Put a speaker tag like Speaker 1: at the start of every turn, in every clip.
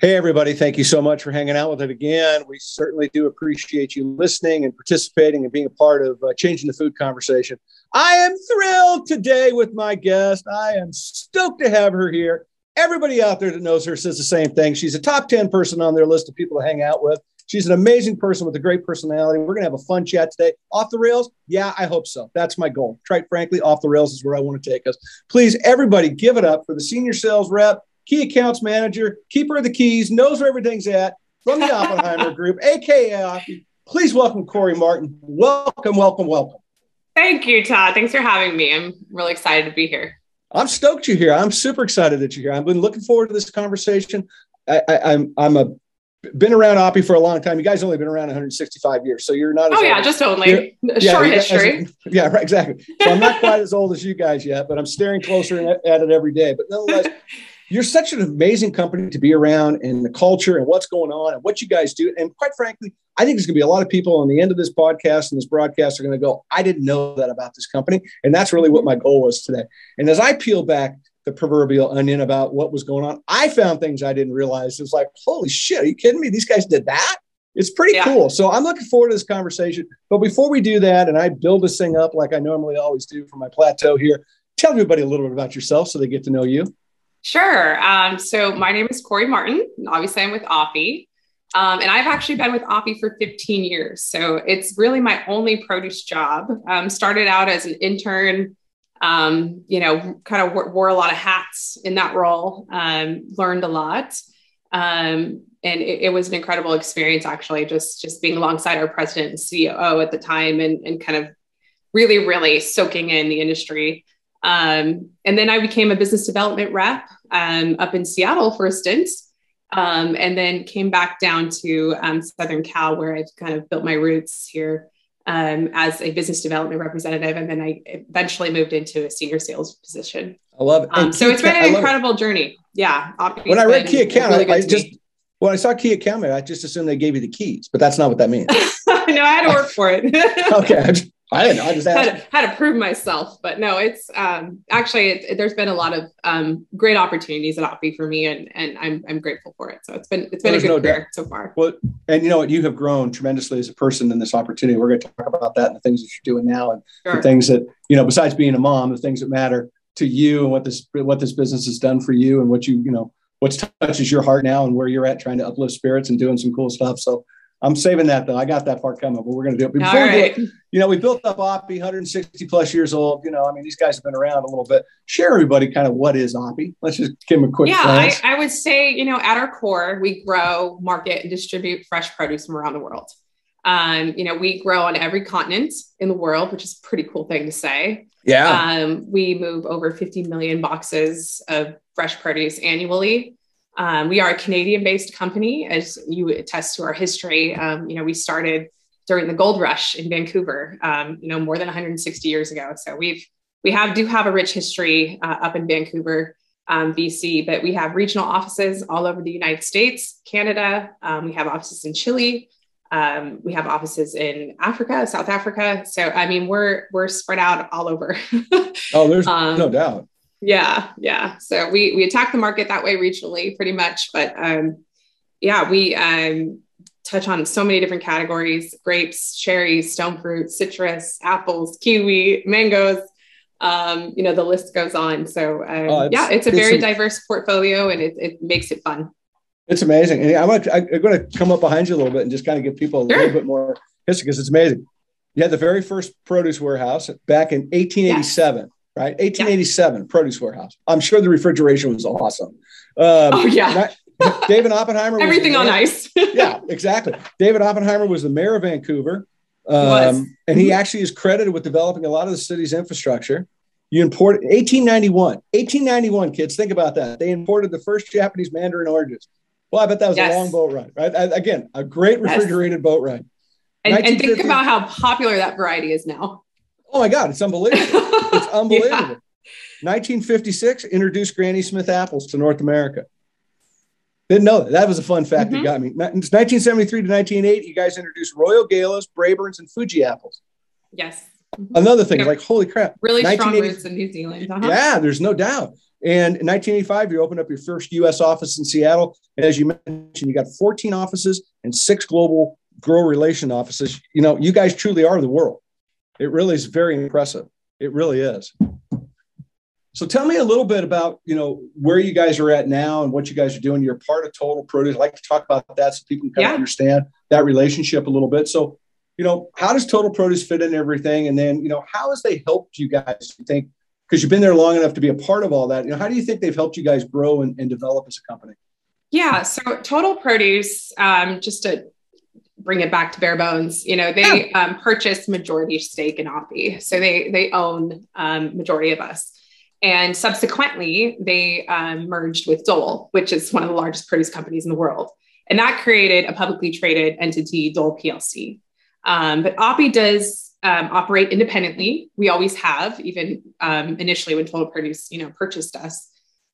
Speaker 1: Hey, everybody. Thank you so much for hanging out with it again. We certainly do appreciate you listening and participating and being a part of uh, changing the food conversation. I am thrilled today with my guest. I am stoked to have her here. Everybody out there that knows her says the same thing. She's a top 10 person on their list of people to hang out with. She's an amazing person with a great personality. We're going to have a fun chat today. Off the rails? Yeah, I hope so. That's my goal. Quite frankly, off the rails is where I want to take us. Please, everybody, give it up for the senior sales rep key accounts manager, keeper of the keys, knows where everything's at from the Oppenheimer Group, aka Please welcome Corey Martin. Welcome, welcome, welcome.
Speaker 2: Thank you, Todd. Thanks for having me. I'm really excited to be here.
Speaker 1: I'm stoked you're here. I'm super excited that you're here. I've been looking forward to this conversation. I, am I'm, I'm a been around Oppy for a long time. You guys only been around 165 years, so you're not.
Speaker 2: oh yeah, just only yeah, short history.
Speaker 1: As, yeah, right, exactly. So I'm not quite as old as you guys yet, but I'm staring closer at it every day. But nonetheless, you're such an amazing company to be around and the culture and what's going on and what you guys do. And quite frankly, I think there's going to be a lot of people on the end of this podcast and this broadcast are going to go, I didn't know that about this company. And that's really what my goal was today. And as I peel back the proverbial onion about what was going on, I found things I didn't realize. It's like, holy shit, are you kidding me? These guys did that? It's pretty yeah. cool. So I'm looking forward to this conversation. But before we do that, and I build this thing up like I normally always do for my plateau here, tell everybody a little bit about yourself so they get to know you.
Speaker 2: Sure. Um, so my name is Corey Martin. Obviously, I'm with Oppy. Um, and I've actually been with Oppy for 15 years. So it's really my only produce job. Um, started out as an intern, um, you know, kind of wore, wore, a lot of hats in that role, um, learned a lot. Um, and it, it, was an incredible experience, actually, just, just being alongside our president and COO at the time and, and kind of really, really soaking in the industry. Um, and then I became a business development rep um, up in Seattle for a stint, um, and then came back down to um, Southern Cal, where I've kind of built my roots here um, as a business development representative. And then I eventually moved into a senior sales position.
Speaker 1: I love it.
Speaker 2: Um, so it's been an incredible it. journey. Yeah.
Speaker 1: When I read key account, really I, I just, when I saw key account, I just assumed they gave you the keys, but that's not what that means.
Speaker 2: no, I had to work for it.
Speaker 1: okay. I didn't know. I just
Speaker 2: had to, had to prove myself, but no, it's um, actually it, there's been a lot of um, great opportunities at Oppy for me, and and I'm I'm grateful for it. So it's been it's been well, a good no career doubt. so far.
Speaker 1: Well, and you know what, you have grown tremendously as a person in this opportunity. We're going to talk about that and the things that you're doing now, and sure. the things that you know, besides being a mom, the things that matter to you and what this what this business has done for you, and what you you know what touches your heart now, and where you're at trying to uplift spirits and doing some cool stuff. So I'm saving that though. I got that part coming, but we're going to do it. Before we do it, you know, we built up Oppy, 160 plus years old. You know, I mean, these guys have been around a little bit. Share everybody kind of what is Oppy. Let's just give them a quick.
Speaker 2: Yeah, I, I, would say, you know, at our core, we grow, market, and distribute fresh produce from around the world. Um, you know, we grow on every continent in the world, which is a pretty cool thing to say.
Speaker 1: Yeah.
Speaker 2: Um, we move over 50 million boxes of fresh produce annually. Um, we are a Canadian based company, as you attest to our history. Um, you know, we started during the gold rush in Vancouver, um, you know, more than 160 years ago. So we've, we have, do have a rich history uh, up in Vancouver, um, BC, but we have regional offices all over the United States, Canada. Um, we have offices in Chile. Um, we have offices in Africa, South Africa. So, I mean, we're, we're spread out all over.
Speaker 1: oh, there's no doubt.
Speaker 2: Yeah, yeah. So we we attack the market that way regionally, pretty much. But um, yeah, we um, touch on so many different categories: grapes, cherries, stone fruit, citrus, apples, kiwi, mangoes. Um, you know, the list goes on. So um, oh, it's, yeah, it's a very it's diverse portfolio, and it, it makes it fun.
Speaker 1: It's amazing. And I'm gonna, I'm going to come up behind you a little bit and just kind of give people a sure. little bit more history because it's amazing. You had the very first produce warehouse back in 1887. Yes right? 1887 yeah. produce warehouse. I'm sure the refrigeration was awesome.
Speaker 2: Um, oh yeah.
Speaker 1: David Oppenheimer.
Speaker 2: Everything on ice.
Speaker 1: yeah, exactly. David Oppenheimer was the mayor of Vancouver. Um, and he actually is credited with developing a lot of the city's infrastructure. You imported 1891, 1891 kids. Think about that. They imported the first Japanese Mandarin oranges. Well, I bet that was yes. a long boat ride, right? I, again, a great refrigerated yes. boat ride.
Speaker 2: And, and, think about how popular that variety is now.
Speaker 1: Oh my God, it's unbelievable. it's unbelievable. yeah. 1956 introduced Granny Smith apples to North America. Didn't know that. That was a fun fact mm-hmm. that got me. It's 1973 to 1980, you guys introduced Royal Galas, Braeburns, and Fuji apples.
Speaker 2: Yes.
Speaker 1: Another thing, like holy crap!
Speaker 2: Really strong roots in New Zealand.
Speaker 1: Uh-huh. Yeah, there's no doubt. And in 1985, you opened up your first U.S. office in Seattle. And as you mentioned, you got 14 offices and six global grow relation offices. You know, you guys truly are the world. It really is very impressive. It really is. So tell me a little bit about, you know, where you guys are at now and what you guys are doing. You're part of Total Produce. I'd like to talk about that so people can kind yeah. of understand that relationship a little bit. So, you know, how does Total Produce fit in everything? And then, you know, how has they helped you guys, you think, because you've been there long enough to be a part of all that. You know, how do you think they've helped you guys grow and, and develop as a company?
Speaker 2: Yeah. So Total Produce, um, just to bring it back to bare bones, you know, they um, purchased majority stake in Oppy. So they, they own um, majority of us. And subsequently, they um, merged with Dole, which is one of the largest produce companies in the world. And that created a publicly traded entity, Dole PLC. Um, but Oppy does um, operate independently. We always have, even um, initially when Total Produce, you know, purchased us.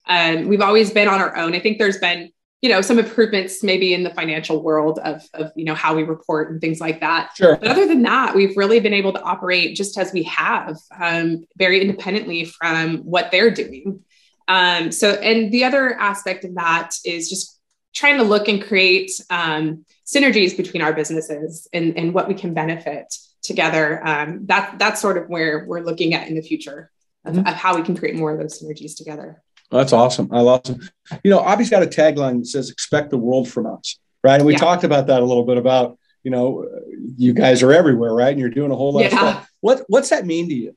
Speaker 2: Um, we've always been on our own. I think there's been you know some improvements maybe in the financial world of, of you know how we report and things like that
Speaker 1: sure.
Speaker 2: but other than that we've really been able to operate just as we have um, very independently from what they're doing um, so and the other aspect of that is just trying to look and create um, synergies between our businesses and, and what we can benefit together um, that that's sort of where we're looking at in the future of, mm-hmm. of how we can create more of those synergies together
Speaker 1: that's awesome. I love it. You know, Oppy's got a tagline that says "Expect the world from us," right? And we yeah. talked about that a little bit about you know, you guys are everywhere, right? And you're doing a whole lot yeah. of stuff. What what's that mean to you?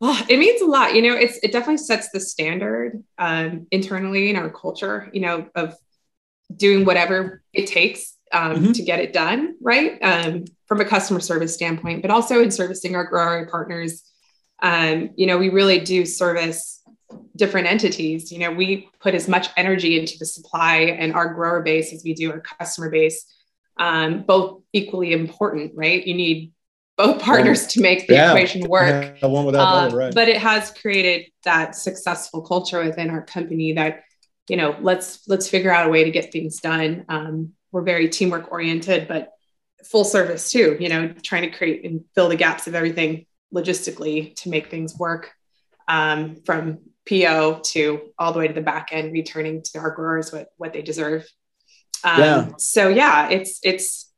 Speaker 2: Well, it means a lot. You know, it's it definitely sets the standard um, internally in our culture. You know, of doing whatever it takes um, mm-hmm. to get it done, right? Um, from a customer service standpoint, but also in servicing our growing partners. Um, you know, we really do service different entities. You know, we put as much energy into the supply and our grower base as we do our customer base. Um, both equally important, right? You need both partners to make the yeah. equation work.
Speaker 1: Yeah, one without other, right.
Speaker 2: But it has created that successful culture within our company that, you know, let's let's figure out a way to get things done. Um, we're very teamwork oriented, but full service too. You know, trying to create and fill the gaps of everything logistically to make things work um, from PO to all the way to the back end, returning to our growers what what they deserve. Um, yeah. So yeah, it's it's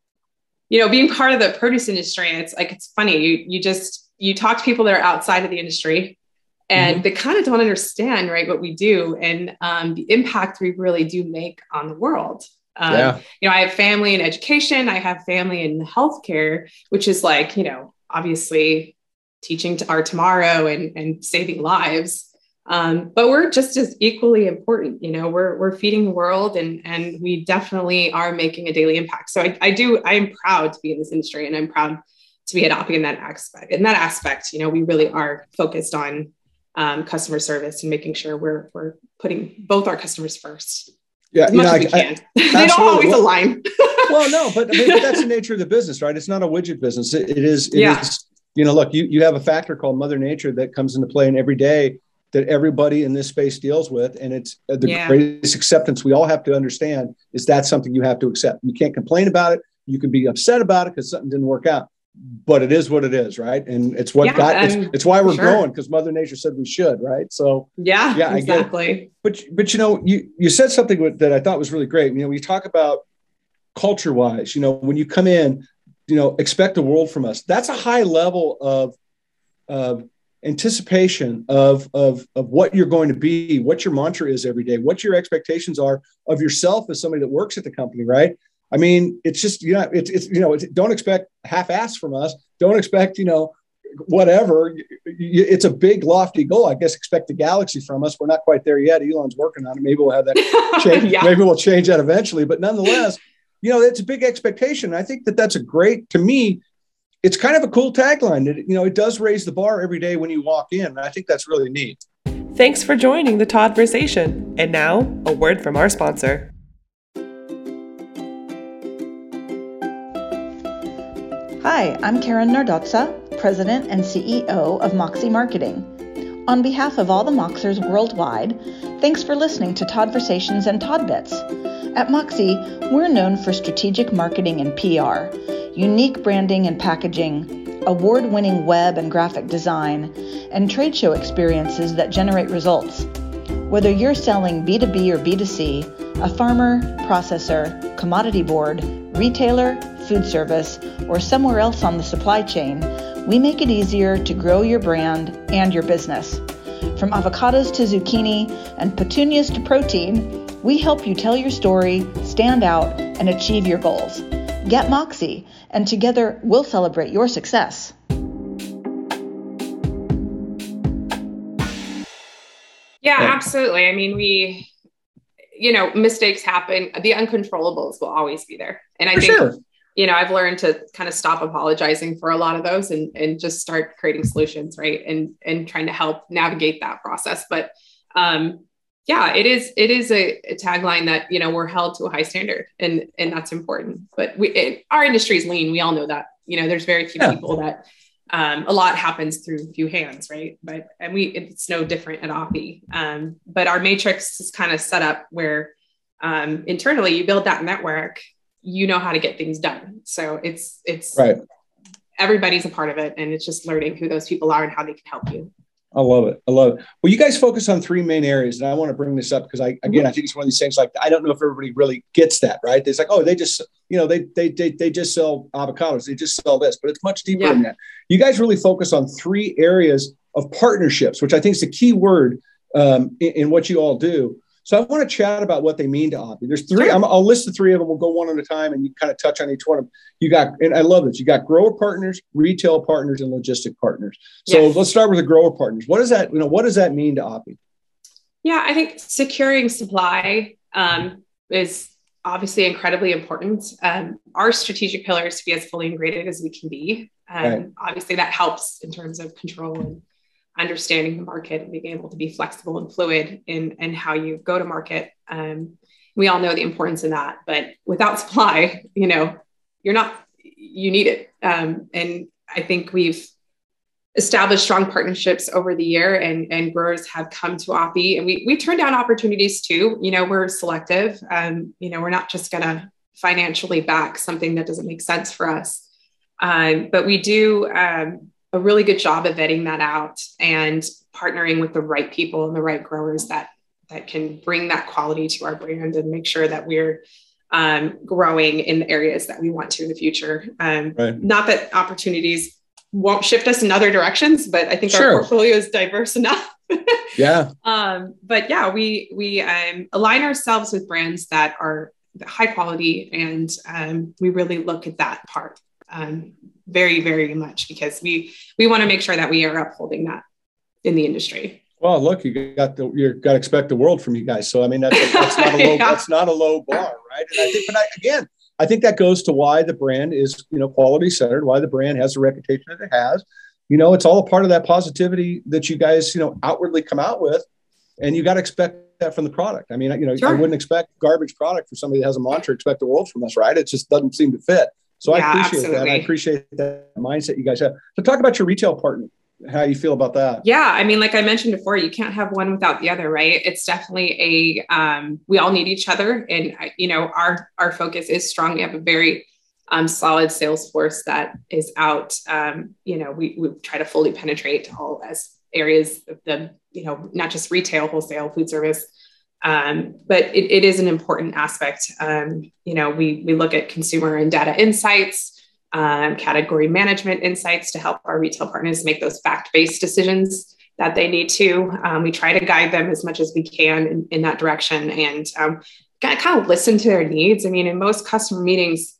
Speaker 2: you know being part of the produce industry. It's like it's funny. You you just you talk to people that are outside of the industry, and mm-hmm. they kind of don't understand right what we do and um, the impact we really do make on the world. Um, yeah. You know, I have family in education. I have family in healthcare, which is like you know obviously teaching to our tomorrow and and saving lives. Um, but we're just as equally important. You know, we're we're feeding the world, and and we definitely are making a daily impact. So I, I do. I am proud to be in this industry, and I'm proud to be at in that aspect. In that aspect, you know, we really are focused on um, customer service and making sure we're we're putting both our customers first.
Speaker 1: Yeah,
Speaker 2: as much know, as we I, can. I, they don't always well, align.
Speaker 1: well, no, but, I mean, but that's the nature of the business, right? It's not a widget business. it, it is. It yeah. Is, you know, look, you you have a factor called Mother Nature that comes into play in every day that everybody in this space deals with. And it's uh, the yeah. greatest acceptance we all have to understand is that something you have to accept. You can't complain about it. You can be upset about it because something didn't work out, but it is what it is, right? And it's what yeah, got it's, it's, why we're sure. growing because Mother Nature said we should, right? So
Speaker 2: yeah, yeah, exactly.
Speaker 1: But but you know, you you said something that I thought was really great. You know, we talk about culture wise. You know, when you come in, you know, expect the world from us. That's a high level of of anticipation of, of, of what you're going to be, what your mantra is every day, what your expectations are of yourself as somebody that works at the company, right? I mean, it's just, you know, it's, it's you know, it's, don't expect half ass from us. Don't expect, you know, whatever. It's a big, lofty goal. I guess expect the galaxy from us. We're not quite there yet. Elon's working on it. Maybe we'll have that change. yeah. Maybe we'll change that eventually. But nonetheless, you know, it's a big expectation. I think that that's a great, to me, it's kind of a cool tagline. It, you know, it does raise the bar every day when you walk in. And I think that's really neat.
Speaker 3: Thanks for joining the Toddversation. And now, a word from our sponsor.
Speaker 4: Hi, I'm Karen Nardozza, President and CEO of Moxxy Marketing. On behalf of all the Moxers worldwide, thanks for listening to Toddversations and Toddbits. At Moxxy, we're known for strategic marketing and PR unique branding and packaging, award winning web and graphic design, and trade show experiences that generate results. Whether you're selling B2B or B2C, a farmer, processor, commodity board, retailer, food service, or somewhere else on the supply chain, we make it easier to grow your brand and your business. From avocados to zucchini and petunias to protein, we help you tell your story, stand out, and achieve your goals. Get Moxxy, and together we'll celebrate your success.
Speaker 2: Yeah, absolutely. I mean, we, you know, mistakes happen. The uncontrollables will always be there. And I
Speaker 1: For
Speaker 2: think,
Speaker 1: sure.
Speaker 2: you know, I've learned to kind of stop apologizing for a lot of those and, and just start creating solutions, right. And, and trying to help navigate that process. But, um, yeah, it is, it is a, a tagline that, you know, we're held to a high standard and, and that's important, but we, it, our industry is lean. We all know that, you know, there's very few
Speaker 1: Yeah.
Speaker 2: people that, um, a lot happens through a few hands, right? But and we it's no different at Oppy. Um, but our matrix is kind of set up where um, internally you build that network, you know how to get things done. So it's it's
Speaker 1: Right.
Speaker 2: everybody's a part of it, and it's just learning who those people are and how they can help you.
Speaker 1: I love it. I love it. Well, you guys focus on three main areas, and I want to bring this up because I, again, I think it's one of these things. Like, I don't know if everybody really gets that, right? It's like, oh, they just, you know, they they they, they just sell avocados, they just sell this, but it's much deeper
Speaker 2: Yeah.
Speaker 1: than that. You guys really focus on three areas of partnerships, which I think is the key word um, in, in what you all do. So I want to chat about what they mean to Oppy. There's three. I'm, I'll list the three of them. We'll go one at a time, and you kind of touch on each one of them. You got, and I love this. You got grower partners, retail partners, and logistic partners. So
Speaker 2: Yes.
Speaker 1: let's start with the grower partners. What does that, you know, what does that mean to Oppy?
Speaker 2: Yeah, I think securing supply um, is obviously incredibly important. Um, our strategic pillar is to be as fully integrated as we can be. Um,
Speaker 1: Right.
Speaker 2: Obviously, that helps in terms of control and understanding the market and being able to be flexible and fluid in, in how you go to market. Um, we all know the importance of that, but without supply, you know, you're not, you need it. Um, and I think we've established strong partnerships over the year and, and growers have come to Oppy and we, we turn down opportunities too. You know, we're selective. Um, you know, we're not just going to financially back something that doesn't make sense for us. Um, but we do um, a really good job of vetting that out and partnering with the right people and the right growers that that can bring that quality to our brand and make sure that we're um, growing in the areas that we want to in the future. Um,
Speaker 1: Right.
Speaker 2: Not that opportunities won't shift us in other directions, but I think
Speaker 1: Sure.
Speaker 2: our portfolio is diverse enough.
Speaker 1: Yeah.
Speaker 2: um, but yeah, we we um, align ourselves with brands that are high quality, and um, we really look at that part um, very very much because we we want to make sure that we are upholding that in the industry.
Speaker 1: Well, look, you got the you got to expect the world from you guys. So I mean, that's, that's not a low
Speaker 2: Yeah.
Speaker 1: that's not a low bar, right? And I think, but I, again, I think that goes to why the brand is you know quality centered, why the brand has the reputation that it has. You know, it's all a part of that positivity that you guys you know outwardly come out with, and you got to expect that from the product. I mean, you know, I wouldn't expect garbage product for somebody that has a mantra expect the world from us, right? It just doesn't seem to fit. So
Speaker 2: Yeah,
Speaker 1: I appreciate that. I appreciate that mindset you guys have. So talk about your retail partner. How you feel about that?
Speaker 2: Yeah, I mean, like I mentioned before, you can't have one without the other, right? It's definitely a um, we all need each other, and you know, our our focus is strong. We have a very um, solid sales force that is out. Um, you know, we we try to fully penetrate all as areas of the you know not just retail, wholesale, food service. Um, but it, it is an important aspect. Um, you know, we we look at consumer and data insights, um, category management insights to help our retail partners make those fact-based decisions that they need to. Um, we try to guide them as much as we can in, in that direction and um, kind, of, listen to their needs. I mean, in most customer meetings,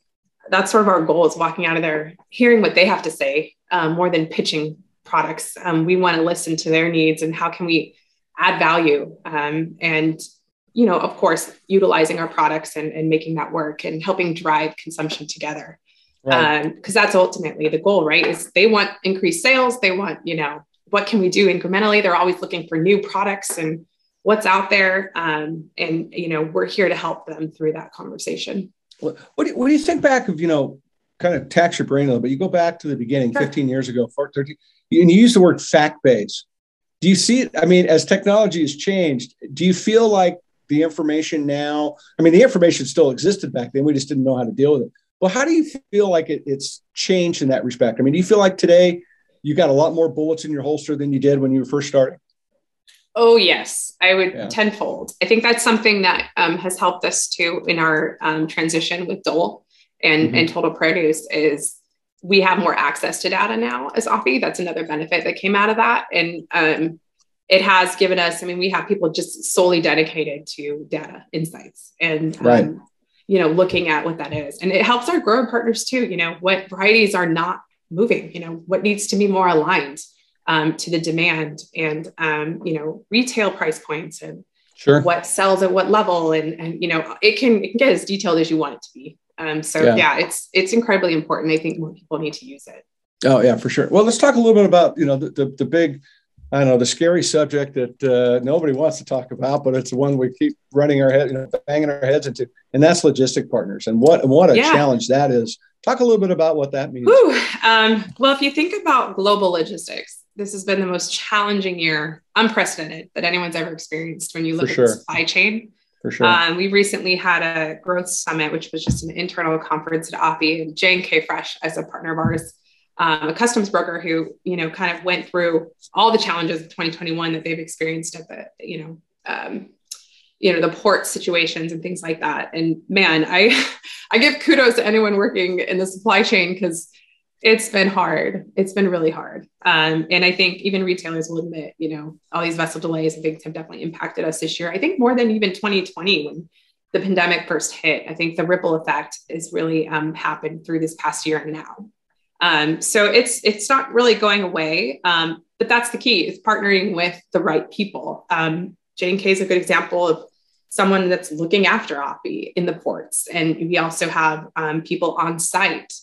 Speaker 2: that's sort of our goal is walking out of there, hearing what they have to say um, more than pitching products. We want to listen to their needs and how can we add value um, and you know of course utilizing our products and, and making that work and helping drive consumption together
Speaker 1: Right.
Speaker 2: because that's ultimately the goal right is they want increased sales they want you know what can we do incrementally they're always looking for new products and what's out there um, and you know we're here to help them through that conversation
Speaker 1: What, what, do you, what do you think back of, you know, kind of tax your brain a little bit? You go back to the beginning,
Speaker 2: Sure.
Speaker 1: 15 years ago, 4, 13, and you use the word fact based. Do you see it? I mean, as technology has changed, do you feel like the information now, I mean, the information still existed back then. We just didn't know how to deal with it. Well, how do you feel like it, it's changed in that respect? I mean, do you feel like today you got a lot more bullets in your holster than you did when you were first starting?
Speaker 2: Oh yes, I would yeah. tenfold. I think that's something that um, has helped us too in our um, transition with Dole and mm-hmm. and Total Produce is we have more access to data now as Oppy. That's another benefit that came out of that, and um, it has given us. I mean, we have people just solely dedicated to data insights and um, right. you know looking at what that is, and it helps our grower partners too. You know what varieties are not moving. You know what needs to be more aligned um, to the demand and um, you know retail price points and sure. what sells at what level and and you know it can it can get as detailed as you want it to be um, so yeah. yeah. it's it's incredibly important i think more people need to use it
Speaker 1: oh yeah for sure well let's talk a little bit about you know the, the, the big I don't know the scary subject that uh, nobody wants to talk about, but it's the one we keep running our head, you know, banging our heads into, and that's logistic partners. And what what a yeah. challenge that is. Talk a little bit about what that means.
Speaker 2: Um, well, if you think about global logistics, this has been the most challenging year, unprecedented that anyone's ever experienced when you look For at sure. the supply chain.
Speaker 1: For sure.
Speaker 2: Um, we recently had a growth summit, which was just an internal conference at Oppy and J&K Fresh as a partner of ours, um, a customs broker who, you know, kind of went through all the challenges of 2021 that they've experienced at the, you know, um, you know, the port situations and things like that. And man, I, I give kudos to anyone working in the supply chain because it's been hard. It's been really hard. Um, and I think even retailers will admit, you know, all these vessel delays and things have definitely impacted us this year. I think more than even 2020 when the pandemic first hit. I think the ripple effect has really um, happened through this past year and now. Um, so it's it's not really going away, um, but that's the key: is partnering with the right people. Um, J&K is a good example of someone that's looking after Oppy in the ports, and we also have um, people on site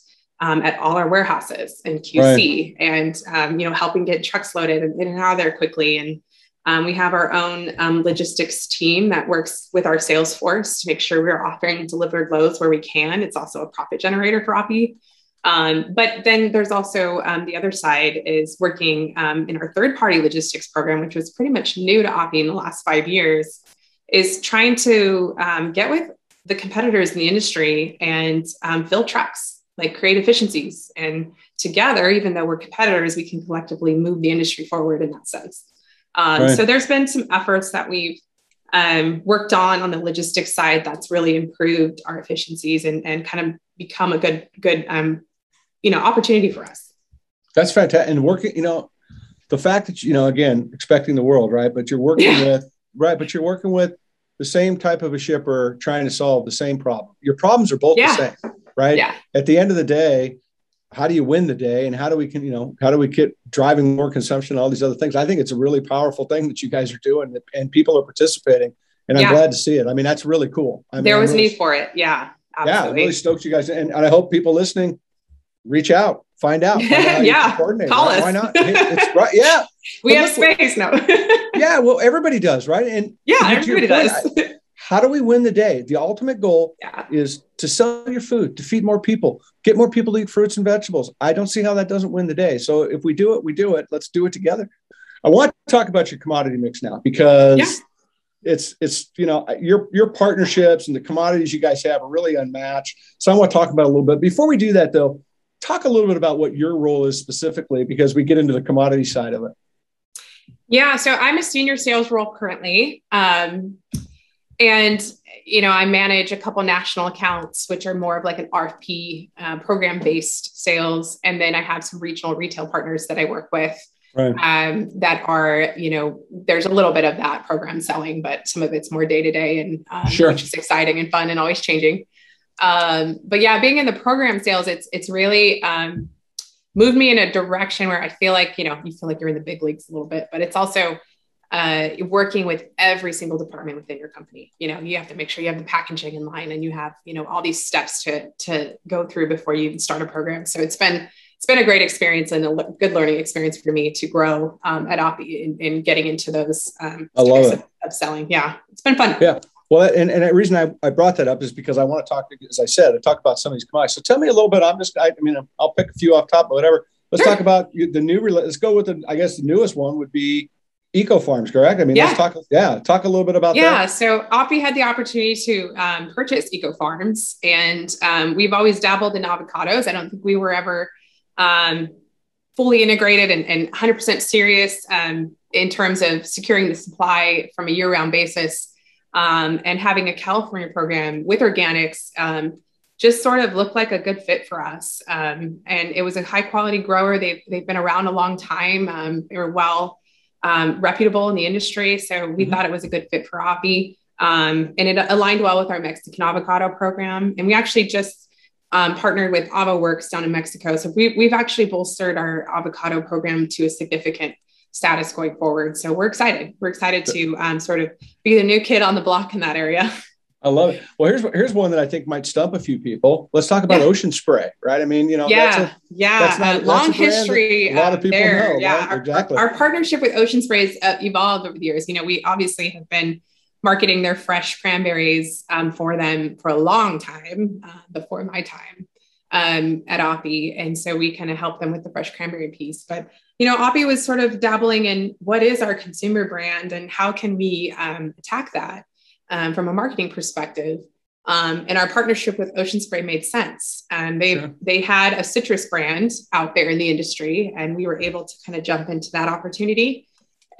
Speaker 2: um, at all our warehouses and QC right. and, um, you know, helping get trucks loaded and in and out of there quickly. And um, we have our own um, logistics team that works with our sales force to make sure we're offering delivered loads where we can. It's also a profit generator for Oppy. Um, but then there's also um, the other side is working in our third party logistics program, which was pretty much new to Oppy in the last five years, is trying to get with the competitors in the industry and fill trucks like create efficiencies. And together, even though we're competitors, we can collectively move the industry forward in that sense. Um, right. So there's been some efforts that we've um, worked on on the logistics side that's really improved our efficiencies and, and kind of become a good good um, you know opportunity for us.
Speaker 1: That's fantastic. And working, you know, the fact that you know, again, expecting the world, right? But you're working yeah. with right, but you're working with the same type of a shipper trying to solve the same problem. Your problems are both yeah. the same right?
Speaker 2: Yeah.
Speaker 1: At the end of the day, how do you win the day and how do we can you know how do we get driving more consumption all these other things i think it's a really powerful thing that you guys are doing and people are participating and i'm yeah. glad to see it i mean that's really cool I
Speaker 2: mean, there was
Speaker 1: really,
Speaker 2: need for it yeah
Speaker 1: absolutely. yeah I'm really stoked you guys and, and i hope people listening reach out find out, find
Speaker 2: out yeah call right? us
Speaker 1: why not it's right yeah
Speaker 2: we have space now
Speaker 1: yeah well everybody does right and
Speaker 2: yeah everybody does
Speaker 1: how do we win the day? The ultimate goal yeah. is to sell your food, to feed more people, get more people to eat fruits and vegetables. I don't see how that doesn't win the day. So if we do it, we do it. Let's do it together. I want to talk about your commodity mix now because yeah. it's it's you know your your partnerships and the commodities you guys have are really unmatched. So I want to talk about a little bit. Before we do that though, talk a little bit about what your role is specifically because we get into the commodity side of it.
Speaker 2: Yeah, so I'm a senior sales role currently. Um, and you know i manage a couple national accounts which are more of like an rfp uh, program based sales and then i have some regional retail partners that i work with right. um, that are you know there's a little bit of that program selling but some of it's more day to day and um, sure. which is exciting and fun and always changing um, but yeah being in the program sales it's it's really um, moved me in a direction where i feel like you know you feel like you're in the big leagues a little bit but it's also uh, working with every single department within your company. You know, you have to make sure you have the packaging in line and you have, you know, all these steps to, to go through before you even start a program. So it's been, it's been a great experience and a good learning experience for me to grow um, at Oppy in, in, getting into those um,
Speaker 1: I love it. Of,
Speaker 2: of, selling. Yeah, it's been fun.
Speaker 1: Yeah. Well, and, and the reason I, I brought that up is because I want to talk, as I said, I talk about some of these commodities. So tell me a little bit. I'm just, I, I mean, I'll pick a few off top, but whatever. Let's sure. talk about the new, let's go with the, I guess the newest one would be eco farms correct i mean yeah. let's talk yeah talk a little bit about
Speaker 2: yeah,
Speaker 1: that
Speaker 2: yeah so oppy had the opportunity to um, purchase eco farms and um, we've always dabbled in avocados i don't think we were ever um, fully integrated and, and 100% serious um, in terms of securing the supply from a year-round basis um, and having a California program with organics um, just sort of looked like a good fit for us. Um, and it was a high quality grower. They've, they've been around a long time. Um, they were well um, reputable in the industry. So we mm-hmm. thought it was a good fit for Oppy. Um, and it aligned well with our Mexican avocado program. And we actually just um, partnered with Avo Works down in Mexico. So we, we've actually bolstered our avocado program to a significant status going forward. So we're excited. We're excited to um, sort of be the new kid on the block in that area.
Speaker 1: I love it. Well, here's here's one that I think might stump a few people. Let's talk about yeah. Ocean Spray, right? I mean, you know,
Speaker 2: yeah, that's a, yeah, that's not, long that's a history.
Speaker 1: A lot of people there.
Speaker 2: know. Yeah,
Speaker 1: right? exactly.
Speaker 2: Our, our, partnership with Ocean Spray has uh, evolved over the years. You know, we obviously have been marketing their fresh cranberries um, for them for a long time uh, before my time um, at Oppy, and so we kind of help them with the fresh cranberry piece. But you know, Oppy was sort of dabbling in what is our consumer brand and how can we um, attack that um, from a marketing perspective. Um, and our partnership with Ocean Spray made sense. And they sure. they had a citrus brand out there in the industry, and we were able to kind of jump into that opportunity.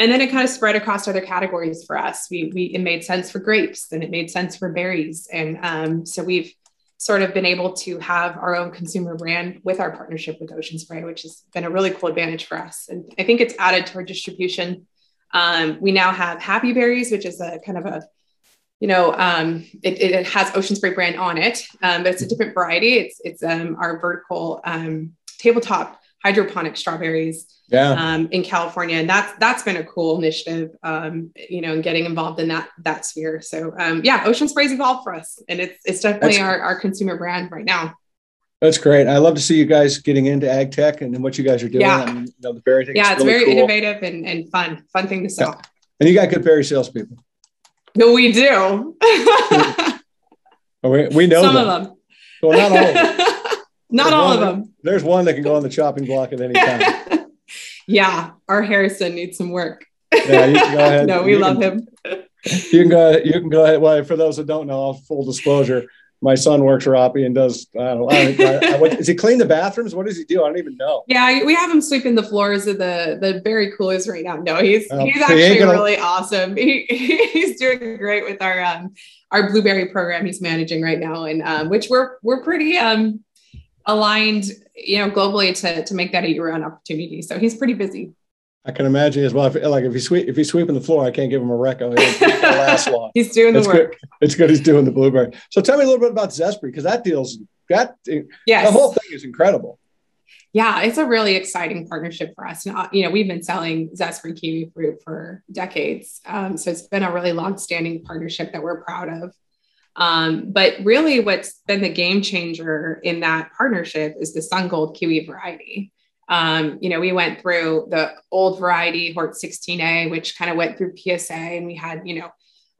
Speaker 2: And then it kind of spread across other categories for us. We, we it made sense for grapes, and it made sense for berries, and um, so we've sort of been able to have our own consumer brand with our partnership with Ocean Spray, which has been a really cool advantage for us. And I think it's added to our distribution. Um, we now have Happy Berries, which is a kind of a you know, um, it, it, has Ocean Spray brand on it, um, but it's a different variety. It's it's um, our vertical um, tabletop hydroponic strawberries
Speaker 1: yeah.
Speaker 2: um, in California, and that's that's been a cool initiative. Um, you know, and getting involved in that that sphere. So um, yeah, Ocean Spray's evolved for us, and it's it's definitely our, our consumer brand right now.
Speaker 1: That's great. I love to see you guys getting into ag tech and, and what you guys are doing.
Speaker 2: Yeah,
Speaker 1: mean, you know, the berry thing.
Speaker 2: Yeah, it's
Speaker 1: really
Speaker 2: very
Speaker 1: cool.
Speaker 2: innovative and, and fun, fun thing to sell. Yeah.
Speaker 1: And you got good berry salespeople.
Speaker 2: No, we do.
Speaker 1: we, we know
Speaker 2: some
Speaker 1: them.
Speaker 2: of them.
Speaker 1: Well, not all of them.
Speaker 2: not
Speaker 1: there's
Speaker 2: all
Speaker 1: one,
Speaker 2: of them.
Speaker 1: There's one that can go on the chopping block at any time.
Speaker 2: yeah, our Harrison needs some work.
Speaker 1: Yeah, you can go ahead.
Speaker 2: no, we
Speaker 1: you
Speaker 2: love
Speaker 1: can,
Speaker 2: him.
Speaker 1: You can go. You can go ahead. Well, for those that don't know, full disclosure, my son works for Oppy and does. I don't know. I, I, what, does he clean the bathrooms? What does he do? I don't even know.
Speaker 2: Yeah, we have him sweeping the floors of the the berry coolers right now. No, he's oh, he's actually he gonna... really awesome. He, he's doing great with our um our blueberry program he's managing right now, and um, which we're we're pretty um aligned, you know, globally to to make that a year round opportunity. So he's pretty busy.
Speaker 1: I can imagine as well. If, like if he's sweep, if he's sweeping the floor, I can't give him a reco. He'll last long.
Speaker 2: he's doing the it's work.
Speaker 1: Good. It's good. He's doing the blueberry. So tell me a little bit about Zespri because that deal's that.
Speaker 2: Yeah,
Speaker 1: the whole thing is incredible.
Speaker 2: Yeah, it's a really exciting partnership for us. And, you know, we've been selling Zespri kiwi fruit for decades, um, so it's been a really long-standing partnership that we're proud of. Um, but really, what's been the game changer in that partnership is the Sun Gold kiwi variety. Um, you know, we went through the old variety, Hort 16A, which kind of went through PSA, and we had, you know,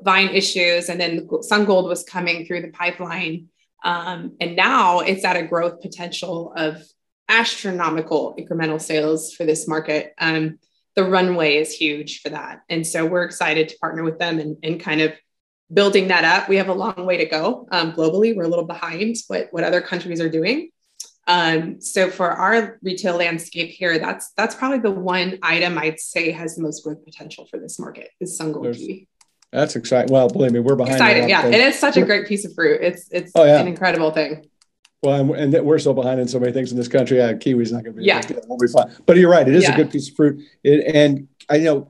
Speaker 2: vine issues, and then Sun Gold was coming through the pipeline. Um, and now it's at a growth potential of astronomical incremental sales for this market. Um, the runway is huge for that. And so we're excited to partner with them and, and kind of building that up. We have a long way to go um, globally. We're a little behind what, what other countries are doing. Um, so for our retail landscape here, that's that's probably the one item I'd say has the most growth potential for this market is Sun Gold kiwi.
Speaker 1: That's exciting. Well, believe me, we're behind.
Speaker 2: Excited, yeah, and it's such a great piece of fruit. It's it's oh, yeah. an incredible thing.
Speaker 1: Well, and, we're so behind in so many things in this country. Yeah, kiwi's not going to be.
Speaker 2: Yeah,
Speaker 1: we'll be fine. But you're right; it is yeah. a good piece of fruit. It, and I know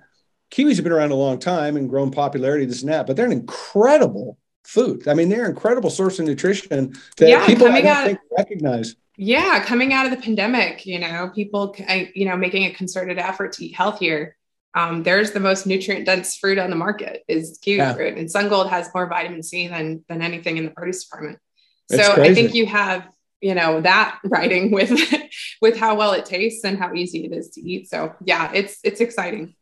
Speaker 1: kiwis have been around a long time and grown popularity, this and that. But they're an incredible food. I mean, they're an incredible source of nutrition that yeah, people I don't out, think recognize
Speaker 2: yeah coming out of the pandemic you know people you know making a concerted effort to eat healthier um, there's the most nutrient dense fruit on the market is kiwi yeah. fruit and sun gold has more vitamin c than than anything in the produce department so i think you have you know that writing with with how well it tastes and how easy it is to eat so yeah it's it's exciting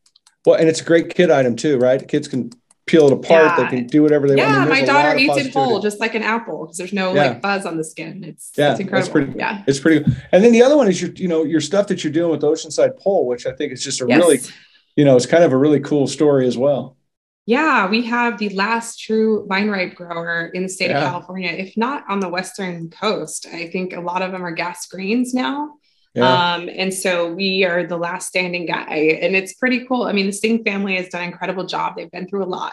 Speaker 1: well and it's a great kid item too right kids can peel it apart. Yeah. They can do whatever they
Speaker 2: yeah,
Speaker 1: want.
Speaker 2: Yeah, my daughter eats it whole, just like an apple, because there's no yeah. like fuzz on the skin. It's yeah, it's incredible.
Speaker 1: Pretty,
Speaker 2: yeah,
Speaker 1: it's pretty. And then the other one is your, you know, your stuff that you're doing with Oceanside Pole, which I think is just a yes. really, you know, it's kind of a really cool story as well.
Speaker 2: Yeah, we have the last true vine ripe grower in the state of California, if not on the western coast. I think a lot of them are gas greens now. Yeah. Um, and so we are the last standing guy, and it's pretty cool. I mean, the Singh family has done an incredible job. They've been through a lot.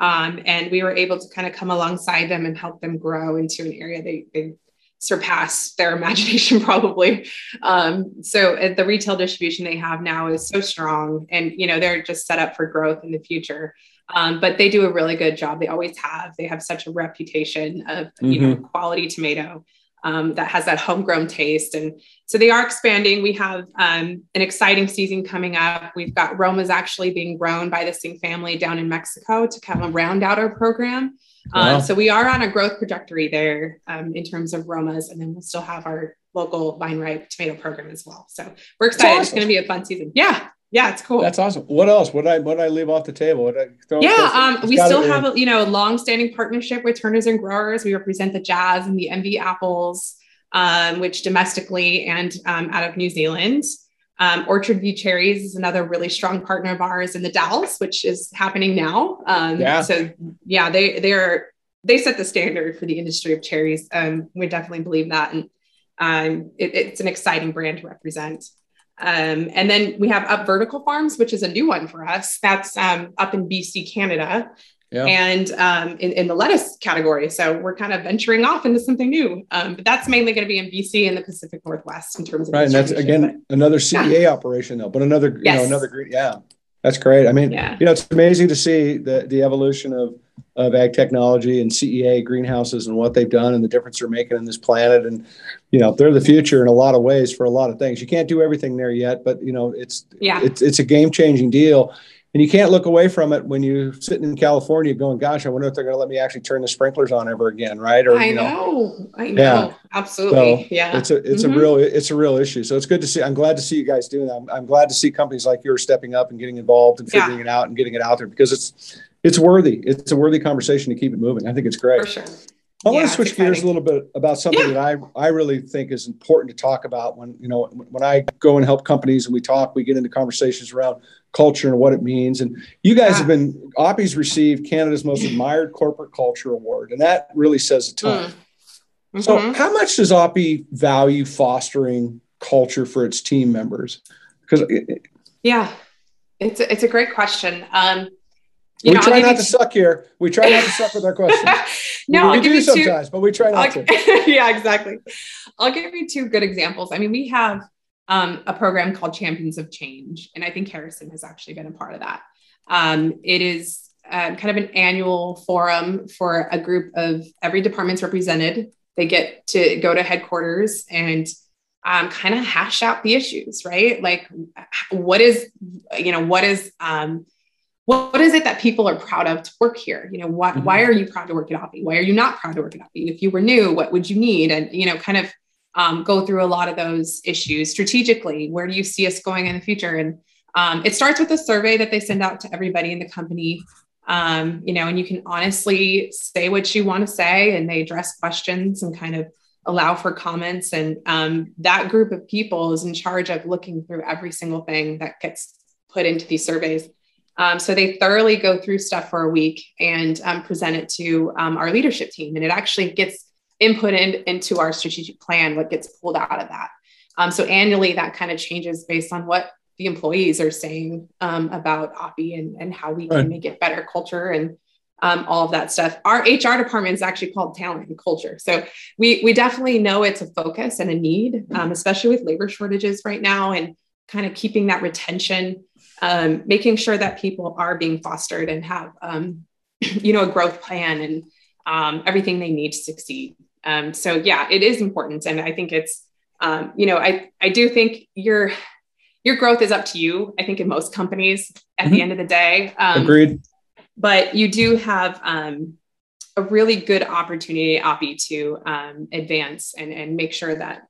Speaker 2: Um, and we were able to kind of come alongside them and help them grow into an area they, they surpass their imagination probably um, so uh, the retail distribution they have now is so strong and you know they're just set up for growth in the future um, but they do a really good job they always have they have such a reputation of mm-hmm. you know mm-hmm. quality tomato um, that has that homegrown taste. And so they are expanding. We have um, an exciting season coming up. We've got Roma's actually being grown by the Singh family down in Mexico to kind of round out our program. Um, wow. so we are on a growth trajectory there um, in terms of Roma's, and then we'll still have our local vine ripe tomato program as well. So we're excited. Awesome. It's going to be a fun season. Yeah. Yeah, it's cool.
Speaker 1: That's awesome. What else? What I what I leave off the table? What I
Speaker 2: throw yeah, um, we still have a you know long-standing partnership with Turners and Growers. We represent the Jazz and the Envy apples, um, which domestically and um, out of New Zealand. Um, Orchard View Cherries is another really strong partner of ours in the Dalles, which is happening now. Um, yeah. So yeah, they they are they set the standard for the industry of cherries. Um, we definitely believe that, and um, it, it's an exciting brand to represent. Um, and then we have Up Vertical Farms, which is a new one for us. That's um, up in BC, Canada, yeah. and um, in, in, the lettuce category. So we're kind of venturing off into something new. Um, but that's mainly going to be in BC and the Pacific Northwest in terms of
Speaker 1: right. And that's again but, another CEA yeah. operation, though, but another yes. you know another green. Yeah, that's great. I mean, yeah. you know, it's amazing to see the the evolution of of ag technology and CEA greenhouses and what they've done and the difference they're making in this planet. And, you know, they're the future in a lot of ways for a lot of things. You can't do everything there yet, but you know, it's, yeah, it's, it's a game changing deal. And you can't look away from it when you're sitting in California going, gosh, I wonder if they're going to let me actually turn the sprinklers on ever again. Right.
Speaker 2: Or, I you know, know, I know. Yeah. Absolutely. So yeah.
Speaker 1: It's a, it's mm-hmm. a real, it's a real issue. So it's good to see. I'm glad to see you guys doing that. I'm, I'm glad to see companies like yours stepping up and getting involved and figuring yeah. it out and getting it out there because it's, it's worthy. It's a worthy conversation to keep it moving. I think it's great.
Speaker 2: For sure.
Speaker 1: I want to switch gears a little bit about something yeah. that I, I really think is important to talk about when, you know, when I go and help companies and we talk, we get into conversations around culture and what it means. And you guys yeah. have been, Oppy's received Canada's most admired corporate culture award. And that really says a ton. Mm. Mm-hmm. So how much does Oppy value fostering culture for its team members? Because
Speaker 2: yeah, it's a, it's a great question. Um,
Speaker 1: you we know, try not to suck here. We try not to suck with our questions.
Speaker 2: no,
Speaker 1: we,
Speaker 2: we do
Speaker 1: sometimes, two, but we try not
Speaker 2: I'll, to. yeah, exactly. I'll give you two good examples. I mean, we have um, a program called Champions of Change, and I think Harrison has actually been a part of that. Um, it is uh, kind of an annual forum for a group of every department's represented. They get to go to headquarters and um, kind of hash out the issues, right? Like, what is, you know, what is um, what, is it that people are proud of to work here? You know, why, mm-hmm. why are you proud to work at Oppy? Why are you not proud to work at Oppy? If you were new, what would you need? And, you know, kind of um, go through a lot of those issues strategically. Where do you see us going in the future? And um, it starts with a survey that they send out to everybody in the company. Um, you know, and you can honestly say what you want to say, and they address questions and kind of allow for comments. And um, that group of people is in charge of looking through every single thing that gets put into these surveys um, so they thoroughly go through stuff for a week and um, present it to um, our leadership team. And it actually gets input in, into our strategic plan, what gets pulled out of that. Um, so annually, that kind of changes based on what the employees are saying um, about Oppy and, and how we can make it better culture and um, all of that stuff. Our HR department is actually called talent and culture. So we, we definitely know it's a focus and a need, especially with labor shortages right now and kind of keeping that retention um, making sure that people are being fostered and have um, you know a growth plan and um, everything they need to succeed. Um, so yeah it is important. And i think it's um, you know i i do think your your growth is up to you i think in most companies at mm-hmm. the end of the day.
Speaker 1: Um, agreed.
Speaker 2: but you do have a really good opportunity Oppy to advance and, and make sure that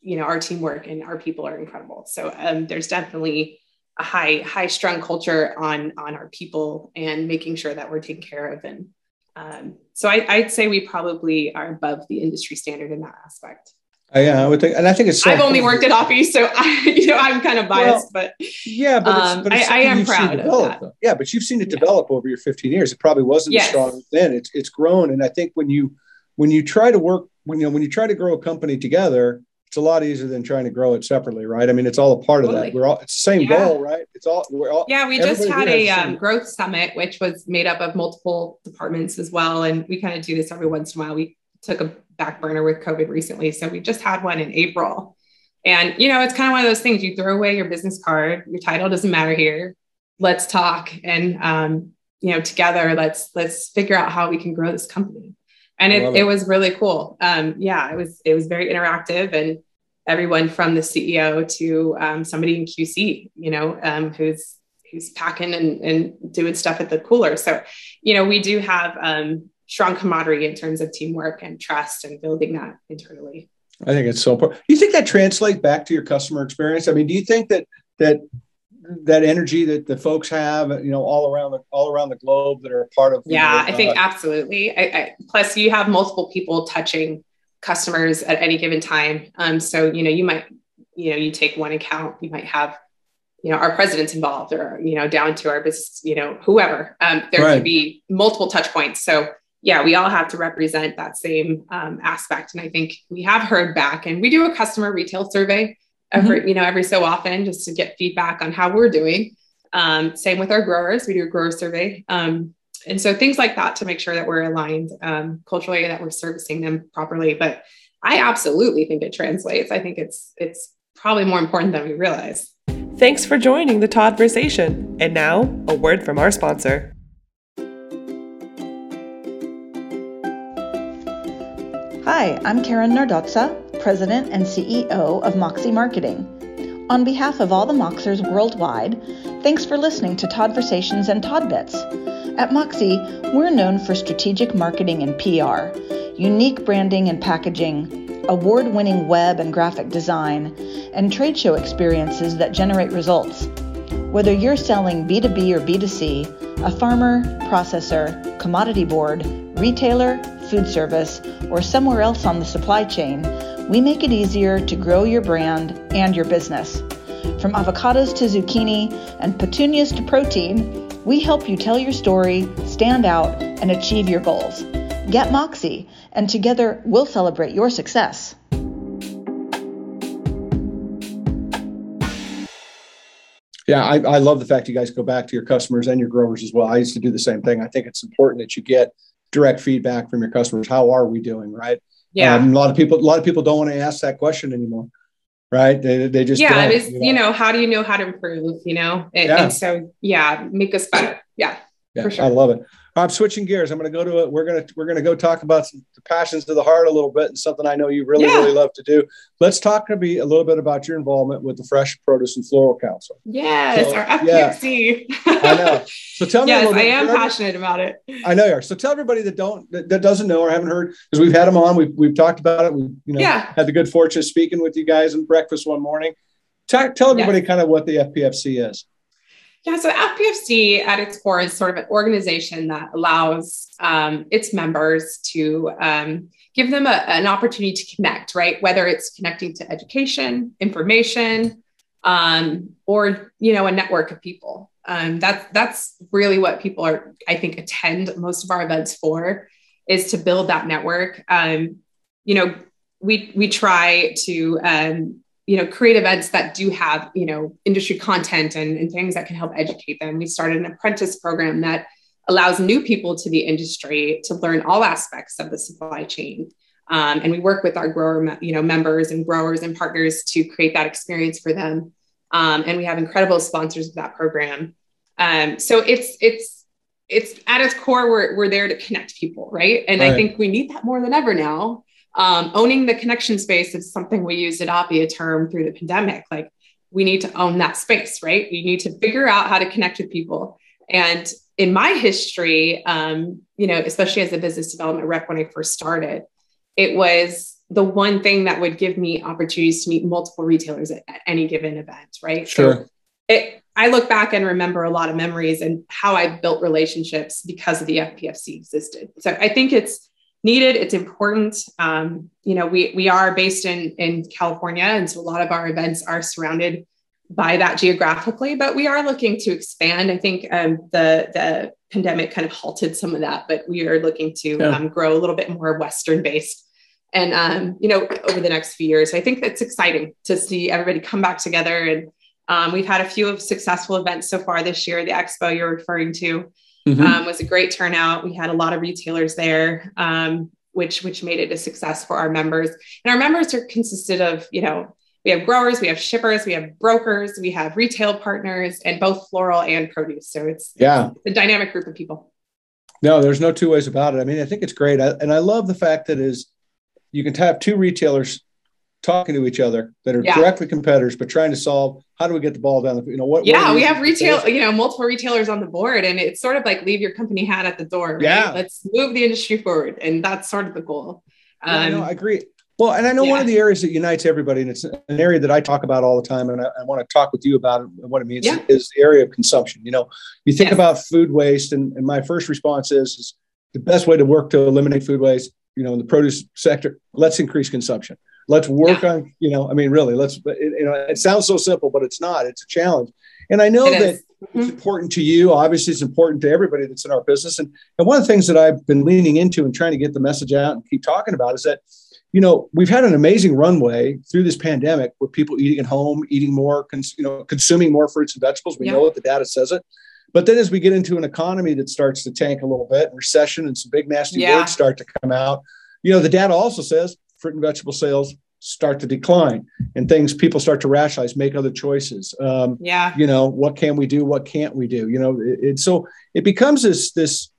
Speaker 2: you know our teamwork and our people are incredible. So there's definitely a high high strung culture on on our people and making sure that we're taken care of and um, so I, would say we probably are above the industry standard in that aspect.
Speaker 1: Uh, yeah, I would think, and I think it's.
Speaker 2: So I've only worked at Oppy, so I, you know, I'm kind of biased, well, but
Speaker 1: yeah, but, it's,
Speaker 2: um, but I, I, am proud
Speaker 1: develop,
Speaker 2: of that.
Speaker 1: Yeah, but you've seen it develop yeah. over your 15 years. It probably wasn't yes. strong then. It's it's grown, and I think when you when you try to work when you know when you try to grow a company together, it's a lot easier than trying to grow it separately, right? I mean, it's all a part totally. of that. We're all it's the same yeah. goal, right? It's all we're all.
Speaker 2: Yeah, we just had a um, growth summit, which was made up of multiple departments as well, and we kind of do this every once in a while. We took a back burner with COVID recently, so we just had one in April. And you know, it's kind of one of those things. You throw away your business card. Your title doesn't matter here. Let's talk, and um, you know, together, let's let's figure out how we can grow this company and it, it. it, was really cool. Um, yeah, it was it was very interactive, and everyone from the CEO to um, somebody in QC, you know, um, who's who's packing and, and doing stuff at the cooler. So, you know, we do have um, strong camaraderie in terms of teamwork and trust and building that internally.
Speaker 1: I think it's so important. Do you think that translates back to your customer experience? I mean, do you think that that that energy that the folks have, you know, all around the all around the globe that are part of.
Speaker 2: Yeah, know, I think uh, absolutely. I, I, plus, you have multiple people touching customers at any given time. Um, so you know, you might, you know, you take one account, you might have, you know, our president's involved, or you know, down to our business, you know, whoever. Um, there right. could be multiple touch points. So yeah, we all have to represent that same um, aspect. And I think we have heard back, and we do a customer retail survey every, mm-hmm. you know, every so often just to get feedback on how we're doing. Um, same with our growers, we do a grower survey. Um, and so things like that to make sure that we're aligned um, culturally, that we're servicing them properly. But I absolutely think it translates. I think it's it's probably more important than we realize.
Speaker 3: Thanks for joining the todd Toddversation. And now, a word from our sponsor.
Speaker 4: Hi, I'm Karen Nardozza, President and CEO of Moxxy Marketing. On behalf of all the Moxers worldwide, thanks for listening to Toddversations and Toddbits. At Moxxy, we're known for strategic marketing and PR, unique branding and packaging, award winning web and graphic design, and trade show experiences that generate results. Whether you're selling B2B or B2C, a farmer, processor, commodity board, retailer, food service, or somewhere else on the supply chain, we make it easier to grow your brand and your business. From avocados to zucchini and petunias to protein, we help you tell your story, stand out, and achieve your goals. Get Moxxy, and together we'll celebrate your success.
Speaker 1: Yeah, I, I, love the fact you guys go back to your customers and your growers as well. I used to do the same thing. I think it's important that you get direct feedback from your customers. How are we doing? Right.
Speaker 2: Yeah.
Speaker 1: Um, a lot of people, a lot of people don't want to ask that question anymore. Right. They, they just,
Speaker 2: yeah. It was, you know? you know? how do you know how to improve, you know? And, yeah. and so, yeah, make us better. Yeah.
Speaker 1: Yeah. For sure. I love it. I'm switching gears. I'm going to go to it. We're going to we're going to go talk about some, the passions of the heart a little bit and something I know you really yeah. really love to do. Let's talk to be a little bit about your involvement with the Fresh Produce and Floral Council.
Speaker 2: Yes, so, our FPFC.
Speaker 1: Yeah. I know. So tell me.
Speaker 2: yes, I am passionate about it.
Speaker 1: I know you are. So tell everybody that don't that, that doesn't know or haven't heard because we've had them on. We've we've talked about it. We you know
Speaker 2: yeah.
Speaker 1: had the good fortune of speaking with you guys in breakfast one morning. Tell, tell everybody yes. kind of what the FPFC is.
Speaker 2: Yeah, so FPFC at its core is sort of an organization that allows um, its members to um, give them a, an opportunity to connect, right? Whether it's connecting to education, information, um, or you know, a network of people. Um, that's that's really what people are, I think, attend most of our events for, is to build that network. Um, you know, we we try to um, you know create events that do have you know industry content and, and things that can help educate them. We started an apprentice program that allows new people to the industry to learn all aspects of the supply chain. Um, and we work with our grower you know members and growers and partners to create that experience for them. Um, and we have incredible sponsors of that program. Um, so it's it's it's at its core we're, we're there to connect people right? And right. i think we need that more than ever now um, owning the connection space is something we used at Oppy, a term through the pandemic. Like we need to own that space, right? We need to figure out how to connect with people. And in my history, um, you know, especially as a business development rep when I first started, it was the one thing that would give me opportunities to meet multiple retailers at, at any given event, right?
Speaker 1: Sure. So
Speaker 2: it, I look back and remember a lot of memories and how I built relationships because of the FPFC existed. So I think it's needed. It's important. Um, you know, we we are based in in California, and so a lot of our events are surrounded by that geographically. But we are looking to expand. I think um, the the pandemic kind of halted some of that, but we are looking to yeah. um, grow a little bit more Western based. and um, you know over the next few years. I think it's exciting to see everybody come back together, and um, we've had a few of successful events so far this year. The expo you're referring to mm-hmm. um, was a great turnout. We had a lot of retailers there, um, which which made it a success for our members. And our members are consisted of you know we have growers, we have shippers, we have brokers, we have retail partners, and both floral and produce. So it's
Speaker 1: yeah,
Speaker 2: it's a dynamic group of people.
Speaker 1: No, there's no two ways about it. I mean, I think it's great, I, and I love the fact that is you can have two retailers talking to each other that are yeah. directly competitors, but trying to solve how do we get the ball down the you know what
Speaker 2: yeah what we have retail you know multiple retailers on the board and it's sort of like leave your company hat at the door right? yeah let's move the industry forward and that's sort of the goal
Speaker 1: um, no, I agree well, and I know yeah. one of the areas that unites everybody, and it's an area that I talk about all the time, and I, I want to talk with you about what it means yeah. is the area of consumption. You know, you think yes. about food waste, and, and my first response is, is the best way to work to eliminate food waste, you know, in the produce sector, let's increase consumption. Let's work yeah. on, you know, I mean, really, let's, it, you know, it sounds so simple, but it's not. It's a challenge. And I know it that mm-hmm. it's important to you. Obviously, it's important to everybody that's in our business. And, and one of the things that I've been leaning into and trying to get the message out and keep talking about is that you know, we've had an amazing runway through this pandemic with people eating at home, eating more, cons- you know, consuming more fruits and vegetables. We yeah. know what the data says it. But then as we get into an economy that starts to tank a little bit, recession and some big nasty yeah. words start to come out, you know, the data also says fruit and vegetable sales start to decline and things people start to rationalize make other choices
Speaker 2: um, yeah
Speaker 1: you know what can we do what can't we do you know it, it, so it becomes this this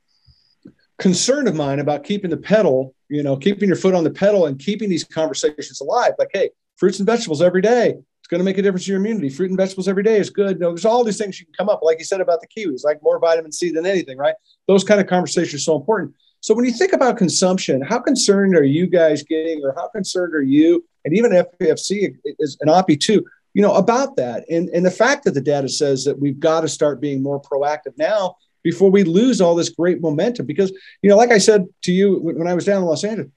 Speaker 1: concern of mine about keeping the pedal you know, keeping your foot on the pedal and keeping these conversations alive. Like, hey, fruits and vegetables every day. It's going to make a difference in your immunity. Fruit and vegetables every day is good. You know, there's all these things you can come up, like you said about the kiwis, like more vitamin C than anything, right? Those kind of conversations are so important. So when you think about consumption, how concerned are you guys getting, or how concerned are you, and even FPFC is an Oppy too, you know, about that? And and the fact that the data says that we've got to start being more proactive now before we lose all this great momentum. Because, you know, like I said to you when I was down in Los Angeles,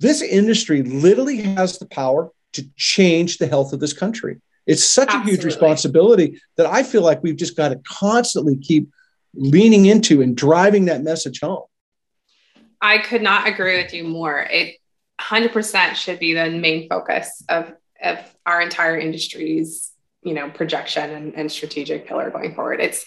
Speaker 1: this industry literally has the power to change the health of this country. It's such Absolutely. a huge responsibility that I feel like we've just got to constantly keep leaning into and driving that message home.
Speaker 2: I could not agree with you more. It 100% should be the main focus of, of our entire industry's, you know, projection and, and strategic pillar going forward. It's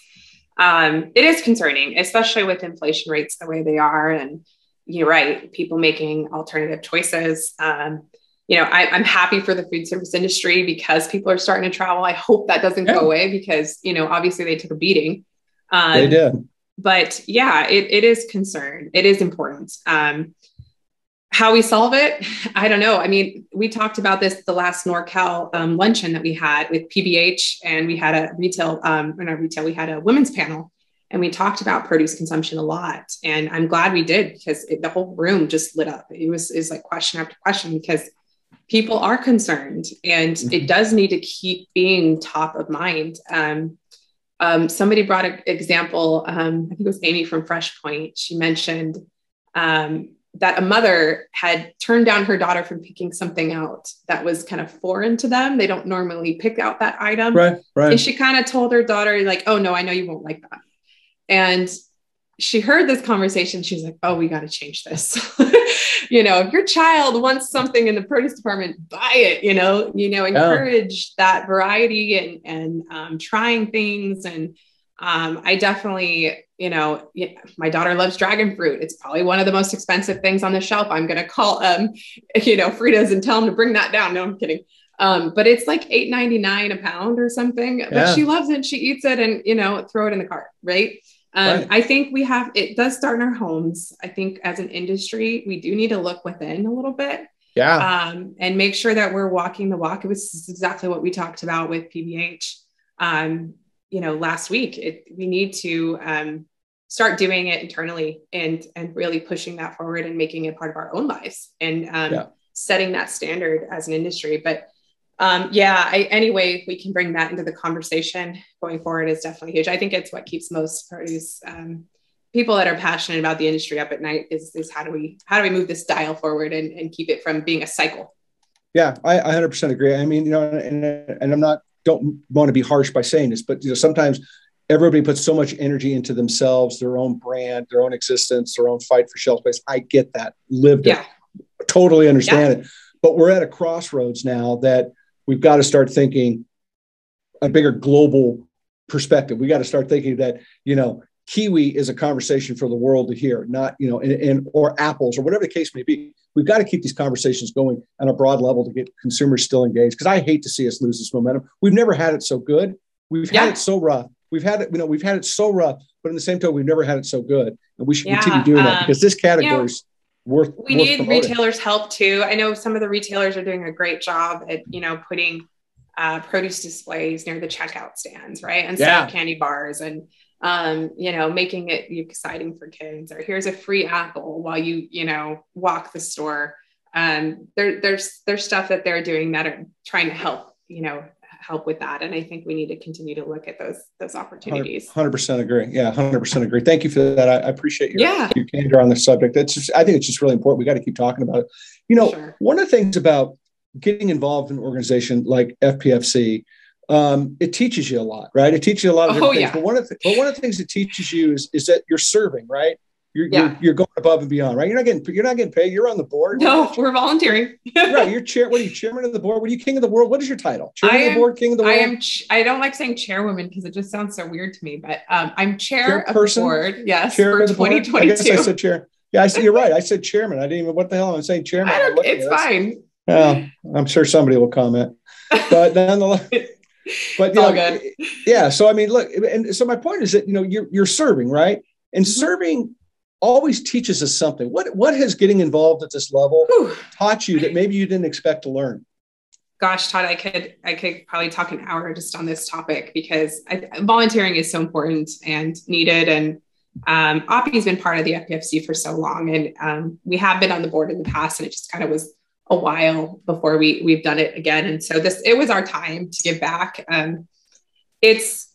Speaker 2: um, it is concerning, especially with inflation rates the way they are. And you're right, people making alternative choices. Um, you know, I, am happy for the food service industry because people are starting to travel. I hope that doesn't yeah. go away because, you know, obviously they took a beating.
Speaker 1: Um, they did.
Speaker 2: But yeah, it, it is concern. It is important. Um, how we solve it i don't know i mean we talked about this the last norcal um, luncheon that we had with pbh and we had a retail um not retail we had a women's panel and we talked about produce consumption a lot and i'm glad we did because it, the whole room just lit up it was is like question after question because people are concerned and mm-hmm. it does need to keep being top of mind um, um, somebody brought an example um, i think it was amy from fresh point she mentioned um, that a mother had turned down her daughter from picking something out that was kind of foreign to them. They don't normally pick out that item.
Speaker 1: Right, right.
Speaker 2: And she kind of told her daughter, like, oh no, I know you won't like that. And she heard this conversation. She's like, oh, we got to change this. you know, if your child wants something in the produce department, buy it, you know, you know, encourage that variety and and um, trying things and um, I definitely, you know, my daughter loves dragon fruit. It's probably one of the most expensive things on the shelf. I'm going to call, um, you know, Frieda's and tell them to bring that down. No, I'm kidding. Um, but it's like eight ninety nine a pound or something. Yeah. But she loves it. She eats it, and you know, throw it in the cart, right? Um, right. I think we have it does start in our homes. I think as an industry, we do need to look within a little bit.
Speaker 1: Yeah.
Speaker 2: Um, and make sure that we're walking the walk. It was exactly what we talked about with PBH. Um, you know last week it, we need to um, start doing it internally and and really pushing that forward and making it part of our own lives and um, yeah. setting that standard as an industry but um, yeah I, any way we can bring that into the conversation going forward is definitely huge i think it's what keeps most produce um, people that are passionate about the industry up at night is, is how do we how do we move this dial forward and, and keep it from being a cycle
Speaker 1: yeah I, I 100% agree i mean you know and, and i'm not don't want to be harsh by saying this, but you know, sometimes everybody puts so much energy into themselves, their own brand, their own existence, their own fight for shelf space. I get that, lived
Speaker 2: yeah.
Speaker 1: it. totally understand yeah. it. But we're at a crossroads now that we've got to start thinking a bigger global perspective. We got to start thinking that, you know, Kiwi is a conversation for the world to hear, not, you know, and, and or apples or whatever the case may be. We've got to keep these conversations going on a broad level to get consumers still engaged. Because I hate to see us lose this momentum. We've never had it so good. We've yeah. had it so rough. We've had it, you know, we've had it so rough, but in the same time, we've never had it so good. And we should yeah, continue doing that uh, because this category is worth.
Speaker 2: We
Speaker 1: worth
Speaker 2: need promoting. retailers' help too. I know some of the retailers are doing a great job at, you know, putting uh, produce displays near the checkout stands, right? And yeah. candy bars and um, you know, making it exciting for kids, or here's a free apple while you, you know, walk the store. Um, there, there's there's stuff that they're doing that are trying to help, you know, help with that. And I think we need to continue to look at those those opportunities.
Speaker 1: Hundred percent agree. Yeah, hundred percent agree. Thank you for that. I, I appreciate your, yeah. your candor on this subject. It's just, I think it's just really important. We got to keep talking about it. You know, sure. one of the things about getting involved in an organization like FPFC, um, it teaches you a lot, right? It teaches you a lot of oh, things. Yeah. But one of the, but one of the things it teaches you is, is that you're serving, right? You're, yeah. you're, you're going above and beyond, right? You're not getting you're not getting paid. You're on the board.
Speaker 2: No, we're volunteering.
Speaker 1: right. You're chair. What are you, chairman of the board? What are you, king of the world? What is your title? Chairman am, of the board, king of the world.
Speaker 2: I am. I don't like saying chairwoman because it just sounds so weird to me. But um, I'm chair of the board. Yes, chair for 2022. I guess
Speaker 1: I said chair. Yeah, I see. you're right. I said chairman. I didn't even. What the hell I'm I saying? Chairman.
Speaker 2: it's fine.
Speaker 1: Well, I'm sure somebody will comment, but nonetheless. But you know, yeah. So I mean, look, and so my point is that you know you're you're serving right, and mm-hmm. serving always teaches us something. What what has getting involved at this level Whew. taught you that maybe you didn't expect to learn?
Speaker 2: Gosh, Todd, I could I could probably talk an hour just on this topic because I, volunteering is so important and needed. And um, Oppy has been part of the FPFC for so long, and um, we have been on the board in the past, and it just kind of was a while before we we've done it again. And so this it was our time to give back. Um, it's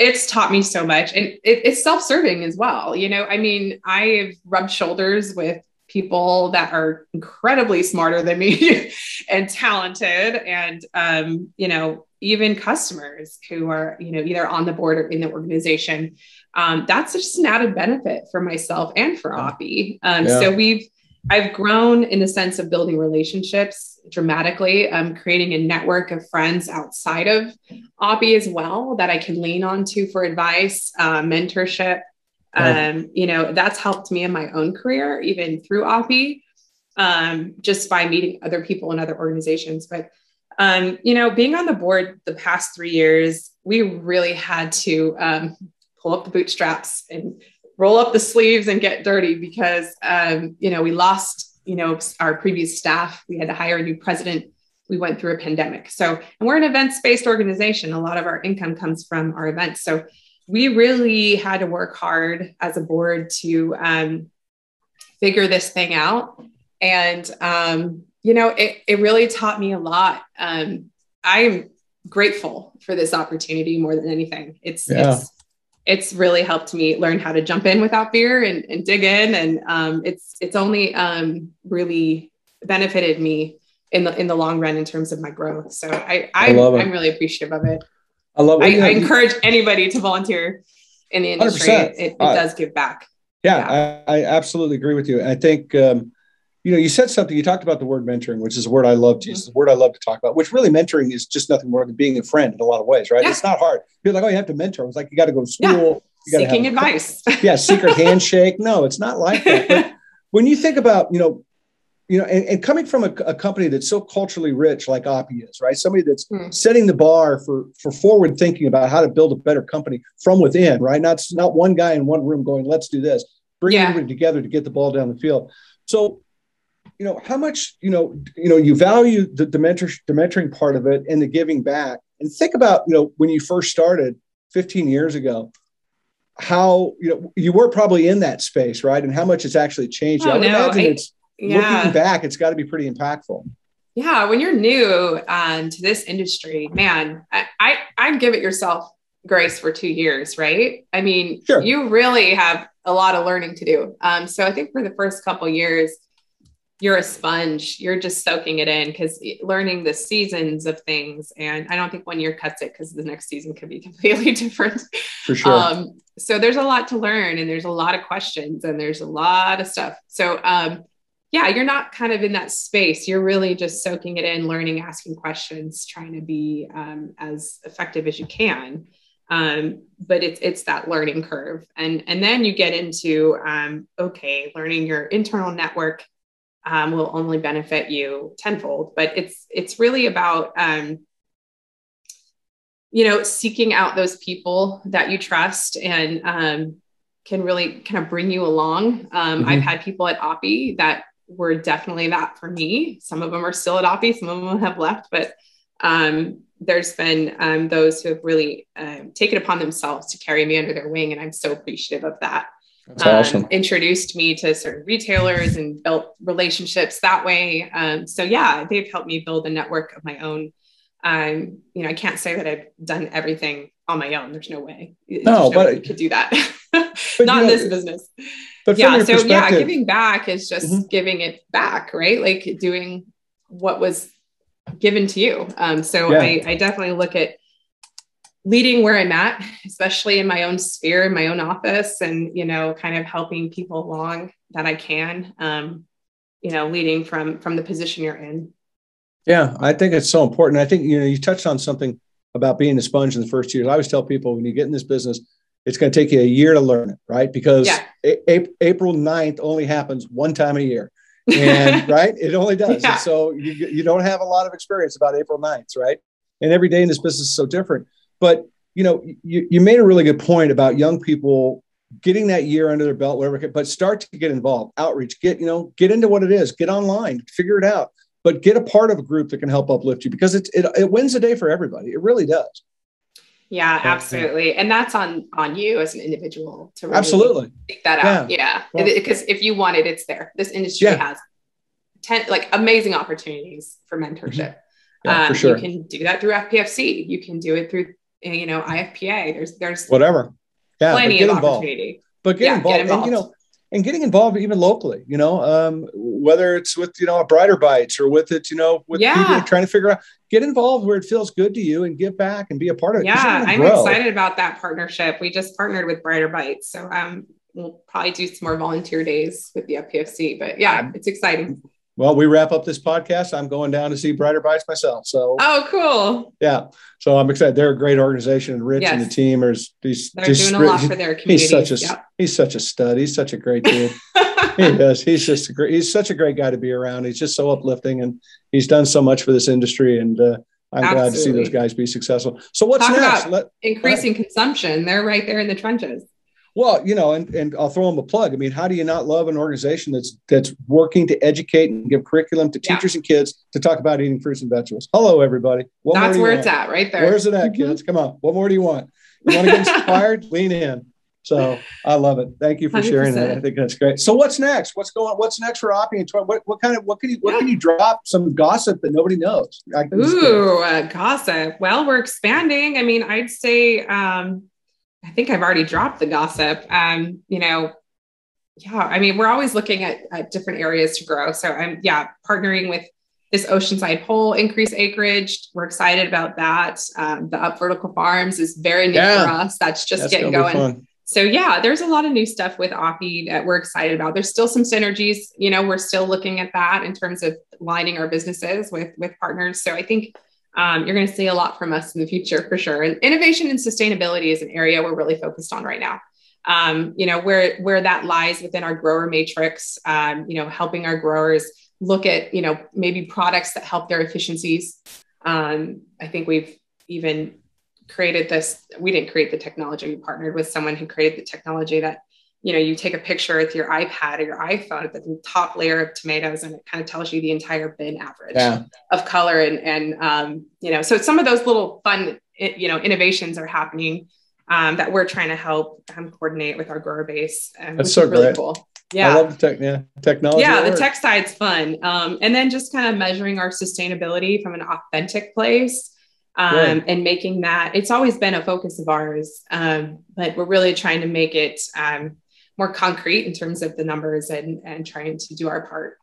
Speaker 2: it's taught me so much, and it, it's self-serving as well. You know, I mean, I've rubbed shoulders with people that are incredibly smarter than me and talented, and um, you know, even customers who are you know either on the board or in the organization. Um, that's just an added benefit for myself and for Oppy. Um, yeah. So we've I've grown in the sense of building relationships dramatically, um, creating a network of friends outside of Oppy as well that I can lean on to for advice, uh, mentorship. Um, you know, that's helped me in my own career, even through Oppy, um, just by meeting other people in other organizations. But, um, you know, being on the board the past three years, we really had to um, pull up the bootstraps and roll up the sleeves and get dirty because um, you know we lost you know our previous staff we had to hire a new president. We went through a pandemic. So and we're an events based organization. A lot of our income comes from our events. So we really had to work hard as a board to um, figure this thing out. And um, you know it, it really taught me a lot. Um, i am grateful for this opportunity more than anything. It's, yeah. it's it's really helped me learn how to jump in without fear and, and dig in. And um, it's it's only um, really benefited me in the in the long run in terms of my growth. So I, I, I am really appreciative of it.
Speaker 1: I love it.
Speaker 2: I, I, encourage anybody to volunteer in the industry. It, it, does give back.
Speaker 1: Yeah, yeah. I, I, absolutely agree with you. I think um, you know, you said something, you talked about the word mentoring, which is a word I love to use, the word I love to talk about, which really mentoring is just nothing more than being a friend in a lot of ways, right? Yeah. It's not hard. You're like, oh, you have to mentor. It's like, you got to go to school.
Speaker 2: Yeah. Seeking advice.
Speaker 1: yeah. Secret handshake. No, it's not like that. But when you think about, you know, you know, and, and coming from a, a, company that's so culturally rich like Oppy is, right? Somebody that's mm. setting the bar for for forward thinking about how to build a better company from within, right? Not not one guy in one room going, let's do this. Bring yeah. everybody together to get the ball down the field. So you know how much you know you know you value the, the, mentor, the mentoring part of it and the giving back. And think about you know when you first started 15 years ago how you know you were probably in that space right? And how much it's actually changed. Oh, i would no, imagine I, it's yeah. looking back it's got to be pretty impactful.
Speaker 2: Yeah when you're new um, to this industry man I, I i give it yourself grace for two years right? I mean sure. you really have a lot of learning to do. Um, so i think for the first couple years you're a sponge. You're just soaking it in because learning the seasons of things and i don't think one year cuts it because the next season could be completely different.
Speaker 1: For sure. Um,
Speaker 2: so there's a lot to learn and there's a lot of questions and there's a lot of stuff. So um, yeah, you're not kind of in that space. You're really just soaking it in, learning, asking questions, trying to be um, as effective as you can. Um, but it's it's that learning curve, and and then you get into um, okay, learning your internal network um, will only benefit you tenfold. But it's it's really about um, you know seeking out those people that you trust and um, can really kind of bring you along. Um, mm-hmm. I've had people at Oppy that were definitely that for me. Some of them are still at Oppy, some of them have left, but um, there's been um, those who have really uh, taken upon themselves to carry me under their wing, and I'm so appreciative of that.
Speaker 1: That's um, awesome.
Speaker 2: Introduced me to certain retailers and built relationships that way. Um, so yeah, they've helped me build a network of my own. Um, you know, I can't say that I've done everything on my own. There's no way.
Speaker 1: No, no but
Speaker 2: way could do that. Not in this business. But yeah, so yeah, giving back is just mm-hmm. giving it back, right? Like doing what was given to you. Um, so yeah. I, I definitely look at leading where I'm at, especially in my own sphere, in my own office, and you know, kind of helping people along that I can. Um, you know, leading from from the position you're in.
Speaker 1: Yeah, I think it's so important. I think you know you touched on something about being a sponge in the first years. I always tell people when you get in this business, it's going to take you a year to learn it, right? Because yeah. a- April 9th only happens one time a year and right it only does yeah. so you, you don't have a lot of experience about april 9th right and every day in this business is so different but you know you, you made a really good point about young people getting that year under their belt whatever but start to get involved outreach get you know get into what it is get online figure it out but get a part of a group that can help uplift you because it, it, it wins the day for everybody it really does
Speaker 2: yeah, absolutely. And that's on on you as an individual to
Speaker 1: really absolutely
Speaker 2: take that out. Yeah. Because well, if you want it, it's there. This industry yeah. has 10 like amazing opportunities for mentorship. Mm-hmm. Yeah, um, for sure. You can do that through FPFC. You can do it through you know IFPA. There's there's
Speaker 1: whatever. Yeah,
Speaker 2: plenty of involved. opportunity.
Speaker 1: But get, yeah, involved. get involved. And, you know, and getting involved even locally, you know, um, whether it's with, you know, a brighter bites or with it, you know, with yeah. people trying to figure out, get involved where it feels good to you and give back and be a part of it.
Speaker 2: Yeah. I'm grow. excited about that partnership. We just partnered with brighter bites. So um, we'll probably do some more volunteer days with the FPFC, but yeah, it's exciting.
Speaker 1: Well, we wrap up this podcast. I'm going down to see Brighter Bites myself. So,
Speaker 2: oh, cool.
Speaker 1: Yeah. So I'm excited. They're a great organization, and Rich yes. and the team are. He's,
Speaker 2: They're doing a lot for their community.
Speaker 1: He's such a yep. he's such a stud. He's such a great dude. he is. He's just a great. He's such a great guy to be around. He's just so uplifting, and he's done so much for this industry. And uh, I'm Absolutely. glad to see those guys be successful. So what's Talk next?
Speaker 2: Let, increasing consumption. They're right there in the trenches.
Speaker 1: Well, you know, and, and I'll throw them a plug. I mean, how do you not love an organization that's that's working to educate and give curriculum to teachers yeah. and kids to talk about eating fruits and vegetables? Hello, everybody.
Speaker 2: What that's where it's at, right there.
Speaker 1: Where's it at, mm-hmm. kids? Come on. What more do you want? You want to get inspired? Lean in. So I love it. Thank you for 100%. sharing that. I think that's great. So what's next? What's going? On? What's next for Oppy and What, what kind of what can you what yeah. can you drop some gossip that nobody knows?
Speaker 2: Ooh, uh, gossip. Well, we're expanding. I mean, I'd say um, I think I've already dropped the gossip. Um, you know, yeah, I mean, we're always looking at, at different areas to grow. So I'm, yeah, partnering with this Oceanside Pole increase acreage. We're excited about that. Um, the Up Vertical Farms is very new yeah. for us. That's just That's getting going. So yeah, there's a lot of new stuff with Oppy that we're excited about. There's still some synergies. You know, we're still looking at that in terms of lining our businesses with with partners. So I think um, you're going to see a lot from us in the future for sure. And innovation and sustainability is an area we're really focused on right now. Um, you know, where where that lies within our grower matrix. Um, you know, helping our growers look at you know maybe products that help their efficiencies. Um, I think we've even created this. We didn't create the technology. We partnered with someone who created the technology that you know, you take a picture with your iPad or your iPhone at the top layer of tomatoes, and it kind of tells you the entire bin average yeah. of color. And and um, you know, so some of those little fun, you know, innovations are happening um, that we're trying to help um, coordinate with our grower base.
Speaker 1: Um, That's so really great. cool.
Speaker 2: Yeah,
Speaker 1: I love the tech, yeah, technology.
Speaker 2: Yeah, the tech side's fun, um, and then just kind of measuring our sustainability from an authentic place. Um, and making that it's always been a focus of ours um, but we're really trying to make it um, more concrete in terms of the numbers and and trying to do our part.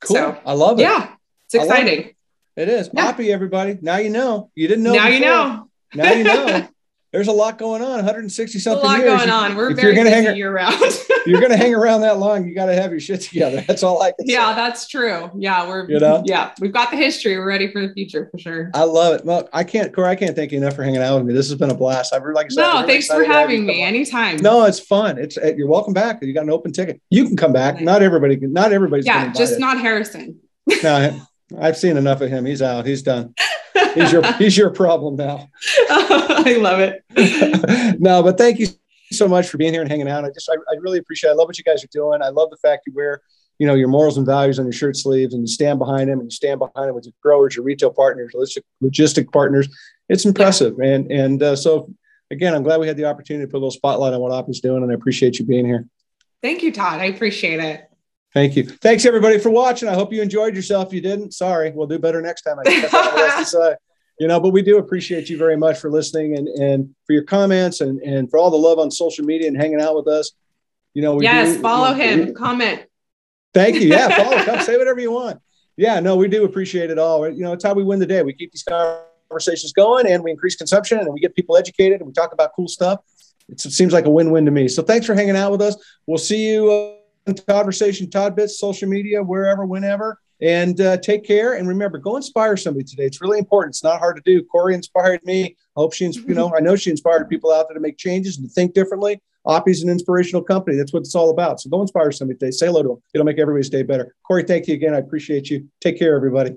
Speaker 1: Cool. So, I love it.
Speaker 2: Yeah. It's exciting.
Speaker 1: It. it is. Yeah. Oppy, everybody. Now you know. You didn't know.
Speaker 2: Now before. you know.
Speaker 1: now you know. there's a lot going on. 160 something.
Speaker 2: A lot
Speaker 1: years.
Speaker 2: going on. We're
Speaker 1: if
Speaker 2: very
Speaker 1: you're gonna hang,
Speaker 2: year round.
Speaker 1: you're going to hang around that long. You got to have your shit together. That's all I can
Speaker 2: yeah,
Speaker 1: say.
Speaker 2: that's true. Yeah, we're
Speaker 1: You know?
Speaker 2: yeah, we've got the history. We're ready for the future for sure.
Speaker 1: I love it. Well, I can't, Corey, I can't thank you enough for hanging out with me. This has been a blast. I've really, like I said,
Speaker 2: No,
Speaker 1: really
Speaker 2: thanks for
Speaker 1: excited to have you
Speaker 2: having me. Anytime.
Speaker 1: No, it's fun. It's uh, you're welcome back. You got an open ticket. You can come back. Not everybody can. Not everybody's.
Speaker 2: yeah, just not Harrison.
Speaker 1: No, I've seen enough of him. He's out. He's done. He's your he's your problem now.
Speaker 2: I love it.
Speaker 1: no, but thank you so much for being here and hanging out. I just I, I really appreciate. It. I love what you guys are doing. I love the fact you wear you know your morals and values on your shirt sleeves and you stand behind them and you stand behind them with your growers, your retail partners, logistic, logistic partners. It's impressive, and and uh, so again, I'm glad we had the opportunity to put a little spotlight on what Oppy's doing, and I appreciate you being here.
Speaker 2: Thank you, Todd. I appreciate it.
Speaker 1: Thank you. Thanks everybody for watching. I hope you enjoyed yourself. If you didn't, sorry. We'll do better next time. I guess that's all there is to say. You know, but we do appreciate you very much for listening and and for your comments and and for all the love on social media and hanging out with us. You know, we
Speaker 2: yes,
Speaker 1: do-
Speaker 2: follow
Speaker 1: we-
Speaker 2: him. Comment.
Speaker 1: Thank you. Yeah, follow. Come say whatever you want. Yeah, no, we do appreciate it all. You know, it's how we win the day. We keep these conversations going and we increase consumption and we get people educated and we talk about cool stuff. It's, it seems like a win-win to me. So thanks for hanging out with us. We'll see you uh, Conversation, Toddbits, social media, wherever, whenever. And uh, take care. And remember, go inspire somebody today. It's really important. It's not hard to do. Corey inspired me. I hope she, you know, I know she inspired people out there to make changes and to think differently. Oppy's an inspirational company. That's what it's all about. So go inspire somebody today. Say hello to them. It'll make everybody's day better. Corey, thank you again. I appreciate you. Take care, everybody.